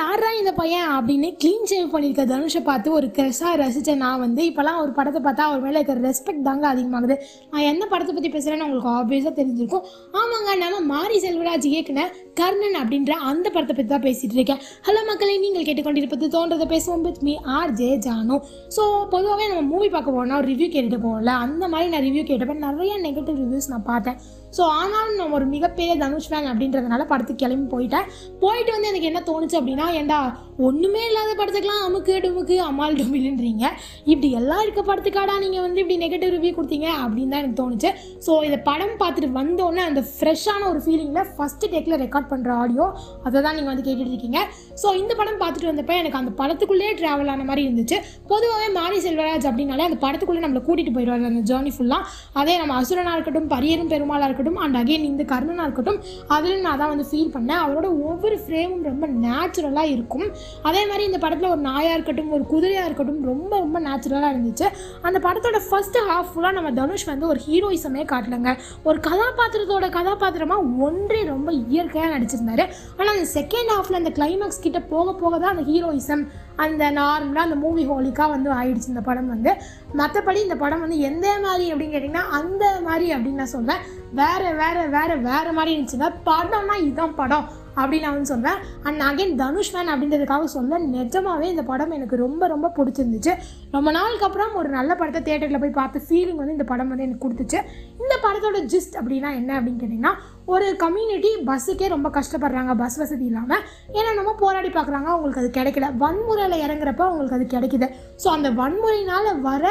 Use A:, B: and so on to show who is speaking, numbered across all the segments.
A: யாரா இந்த பையன் அப்படின்னு க்ளீன் ஷேவ் பண்ணியிருக்க தனுஷை பார்த்து ஒரு க்ரெஷ்ஷாக ரசித்த நான் வந்து இப்போலாம் ஒரு படத்தை பார்த்தா அவர் மேலே இருக்கிற ரெஸ்பெக்ட் தாங்க அதிகமாகுது. நான் என்ன படத்தை பற்றி பேசுகிறேன்னு உங்களுக்கு ஆப்வியஸாக தெரிஞ்சிருக்கும். ஆமாங்க நம்ம மாரி செல்வராஜ் இயக்குன கர்ணன் அப்படின்ற அந்த படத்தை பற்றி தான் பேசிகிட்டு இருக்கேன். ஹலோ மக்களை நீங்கள் கேட்டுக்கொண்டிருப்பது தோன்றதை பேசுவோம் with me R J Janu. So பொதுவாகவே நம்ம மூவி பார்க்க போனோம் ரிவ்யூ கேட்டுட்டு போகல அந்த மாதிரி நான் ரிவ்யூ கேட்டப்ப நிறைய நெகட்டிவ் ரிவ்யூஸ் நான் பார்த்தேன். ஸோ ஆனாலும் நான் ஒரு மிகப்பெரிய தனுஷ் ஃபேன் அப்படின்றதுனால படத்துக்கு கிளம்பி போயிட்டேன். போயிட்டு வந்து எனக்கு என்ன தோணுச்சு அப்படின்னா ஏன்டா ஒன்றுமே இல்லாத படத்துக்கெலாம் அமுக்கு டுமுக்கு அமால் டுமில்ன்றீங்க. இப்படி எல்லாம் இருக்க படத்துக்காடா நீங்கள் வந்து இப்படி நெகட்டிவ் ரிவ்யூ கொடுத்தீங்க அப்படின்னு தான் எனக்கு தோணுச்சு. ஸோ இதை படம் பார்த்துட்டு வந்தோடனே அந்த ஃப்ரெஷ்ஷான ஒரு ஃபீலிங்கில் ஃபஸ்ட்டு டேக்கில் ரெக்கார்ட் பண்ணுற ஆடியோ அதை தான் நீங்கள் வந்து கேட்டுட்டு இருக்கீங்க. ஸோ இந்த படம் பார்த்துட்டு வந்தப்போ எனக்கு அந்த படத்துக்குள்ளேயே ட்ராவல் ஆன மாதிரி இருந்துச்சு. பொதுவாகவே மாரி செல்வராஜ் அப்படின்னாலே அந்த படத்துக்குள்ளே நம்மளை கூட்டிகிட்டு போயிடுவார் அந்த ஜேர்னி ஃபுல்லாக அதே நம்ம அசுரனாக இருக்கட்டும் பரியரும் பெருமாளாக இருக்கட்டும் இருக்கட்டும் அண்ட் அகைன் இந்த கர்ணனாக இருக்கட்டும் அதில் நான் தான் வந்து ஃபீல் பண்ணேன். அவரோட ஒவ்வொரு ஃப்ரேமும் ரொம்ப நேச்சுரலாக இருக்கும். அதே மாதிரி இந்த படத்தில் ஒரு நாயாக இருக்கட்டும் ஒரு குதிரையாக இருக்கட்டும் ரொம்ப ரொம்ப நேச்சுரலாக இருந்துச்சு. அந்த படத்தோட ஃபர்ஸ்ட் ஹாஃப் ஃபுல்லாக நம்ம தனுஷ் வந்து ஒரு ஹீரோயிசமே காட்டலைங்க. ஒரு கதாபாத்திரத்தோட கதாபாத்திரமாக ஒன்றே ரொம்ப இயற்கையாக நடிச்சிருந்தாரு. ஆனால் அந்த செகண்ட் ஹாஃபில் அந்த கிளைமேக்ஸ் கிட்ட போக போக தான் அந்த ஹீரோயிசம் அந்த நார்மலாக அந்த மூவி ஹோலிக்காக வந்து ஆயிடுச்சு இந்த படம் வந்து. மற்றபடி இந்த படம் வந்து எந்த மாதிரி அப்படின்னு கேட்டிங்கன்னா அந்த மாதிரி அப்படின்னு நான் சொல்வேன். வேற வேற வேற வேற மாதிரி இருந்துச்சுன்னா படம்னா இதுதான் படம் அப்படின்னு நான் வந்து சொல்வேன். அண்ட் அகைன் தனுஷ் மேன் அப்படின்றதுக்காக சொல்ல நிஜமாவே இந்த படம் எனக்கு ரொம்ப ரொம்ப பிடிச்சிருந்துச்சு. ரொம்ப நாளுக்கு அப்புறம் ஒரு நல்ல படத்தை தேட்டரில் போய் பார்த்து ஃபீலிங் வந்து இந்த படம் வந்து எனக்கு கொடுத்துச்சு. இந்த படத்தோட ஜிஸ்ட் அப்படின்னா என்ன அப்படின்னு கேட்டிங்கன்னா ஒரு கம்யூனிட்டி பஸ்ஸுக்கே ரொம்ப கஷ்டப்படுறாங்க பஸ் வசதி இல்லாமல் ஏன்னா நம்ம போராடி பார்க்குறாங்க அவங்களுக்கு அது கிடைக்கல. வன்முறையில் இறங்குறப்ப அவங்களுக்கு அது கிடைக்குது. ஸோ அந்த வன்முறையினால் வர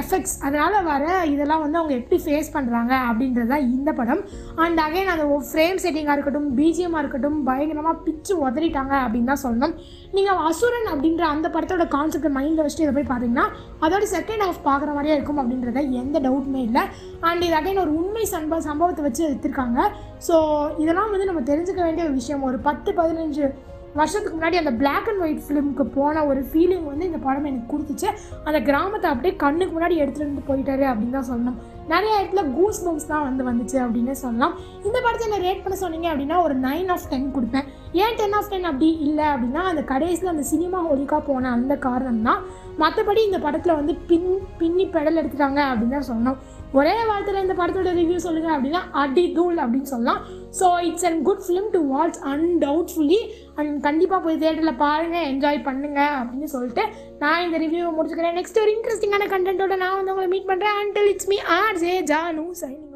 A: எஃபெக்ட்ஸ் அதனால் வர இதெல்லாம் வந்து அவங்க எப்படி ஃபேஸ் பண்ணுறாங்க அப்படின்றது தான் இந்த படம். அண்ட் அகைன் அந்த ஃப்ரேம் செட்டிங்காக இருக்கட்டும் பிஜிஎம்மாக இருக்கட்டும் பயங்கரமாக பிச்சு உதறிட்டாங்க அப்படின்னு தான் சொல்லணும். நீங்கள் அசுரன் அப்படின்ற அந்த படத்தோட கான்செப்டை மைண்டில் வச்சுட்டு இதை போய் பார்த்தீங்கன்னா அதோட செகண்ட் ஹாஃப் பார்க்குற மாதிரியே இருக்கும் அப்படின்றத எந்த டவுட்டுமே இல்லை. அண்ட் இது அகைன் ஒரு உண்மை சம்ப சம்பவத்தை வச்சு எடுத்திருக்காங்க. ஸோ இதெல்லாம் வந்து நம்ம தெரிஞ்சுக்க வேண்டிய ஒரு விஷயம். ஒரு பத்து பதினஞ்சு வருஷத்துக்கு முன்னாடி அந்த பிளாக் அண்ட் ஒயிட் ஃபிலிமுக்கு போன ஒரு ஃபீலிங் வந்து இந்த படம் எனக்கு கொடுத்துச்சு. அந்த கிராமத்தை அப்படியே கண்ணுக்கு முன்னாடி எடுத்துகிட்டு வந்து போயிட்டாரு அப்படின்னு தான் சொல்லணும். நிறைய இடத்துல கூஸ் பம்ஸ் தான் வந்து வந்துச்சு அப்படின்னு சொல்லலாம். இந்த படத்தை என்ன ரேட் பண்ண சொன்னீங்க அப்படின்னா ஒரு நைன் ஆஃப் டென் கொடுப்பேன். ஏன் டென் ஆஃப் டென் அப்படி இல்லை அப்படின்னா அந்த கடைசியில் அந்த சினிமா ஹோலிக்காக போன அந்த காரணம் தான் மற்றபடி இந்த படத்தில் வந்து பின் பின்னி பெடல் எடுத்துட்டாங்க அப்படின்னு தான் சொன்னோம் ஒரே வார்த்தையில் இந்த படத்தோட ரிவ்யூ சொல்லுங்க அப்படின்னா அடி தூள் அப்படின்னு சொல்லலாம். So it's and good film to watch undoubtedly and கண்டிப்பாக போய் தேட்டரில் பாருங்கள் என்ஜாய் பண்ணுங்க அப்படின்னு சொல்லிட்டு நான் இந்த ரிவ்யூவை முடிச்சுக்கிறேன். நெக்ஸ்ட் ஒரு இன்ட்ரெஸ்டிங்கான கண்டென்ட்டோட நான் வந்து உங்களை மீட் பண்ணுறேன் until it's me R J Janu signing